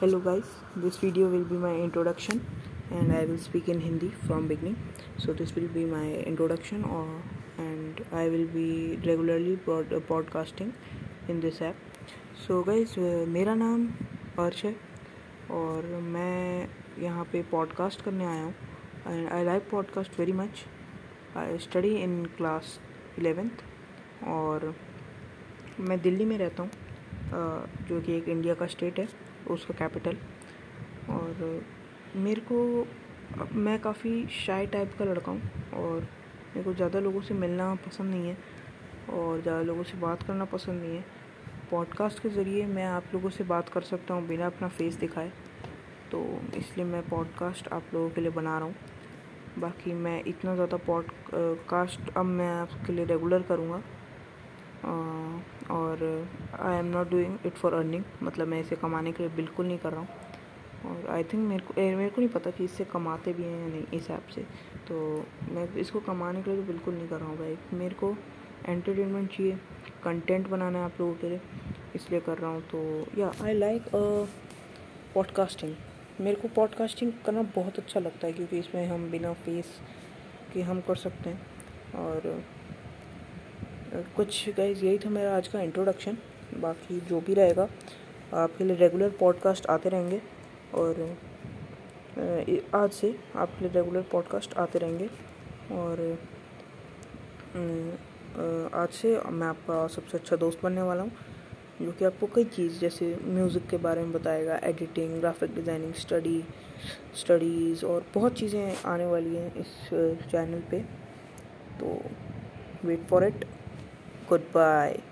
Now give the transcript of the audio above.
Hello guys this video will be my introduction and I will speak in Hindi from beginning so this will be my introduction और and I will be regularly podcasting in this app so guys मेरा नाम अर्श है, और मैं यहाँ पे podcast करने आया हूँ and I like podcast very much I study in class eleventh और मैं दिल्ली में रहता हूँ। जो कि एक इंडिया का स्टेट है, उसका कैपिटल। और मेरे को, मैं काफ़ी शाई टाइप का लड़का हूँ और मेरे को ज़्यादा लोगों से मिलना पसंद नहीं है और ज़्यादा लोगों से बात करना पसंद नहीं है। पॉडकास्ट के ज़रिए मैं आप लोगों से बात कर सकता हूँ बिना अपना फेस दिखाए। तो इसलिए मैं पॉडकास्ट आप लोगों के लिए बना रहा हूँ। बाकी मैं इतना ज़्यादा पॉडकास्ट अब मैं आपके लिए रेगुलर करूँगा। और I am not doing it for earning मतलब मैं इसे कमाने के लिए बिल्कुल नहीं कर रहा हूँ। और आई थिंक मेरे को मेरे को नहीं पता कि इससे कमाते भी हैं या नहीं इस ऐप से। तो मैं इसको कमाने के लिए तो बिल्कुल नहीं कर रहा हूँ भाई। मेरे को एंटरटेनमेंट चाहिए कंटेंट बनाना है आप लोगों के लिए। इसलिए कर रहा हूँ तो या आई लाइक पॉडकास्टिंग मेरे को पॉडकास्टिंग करना बहुत अच्छा लगता है क्योंकि इसमें हम बिना फेस के हम कर सकते हैं। और कुछ गाइज़ यही था मेरा आज का इंट्रोडक्शन बाकी जो भी रहेगा, आपके लिए रेगुलर पॉडकास्ट आते रहेंगे और आज से आपके लिए रेगुलर पॉडकास्ट आते रहेंगे और आज से मैं आपका सबसे अच्छा दोस्त बनने वाला हूँ, जो कि आपको कई चीज़, जैसे म्यूज़िक के बारे में बताएगा editing graphic designing study studies और बहुत चीज़ें आने वाली हैं इस चैनल पे। तो वेट फॉर इट Goodbye.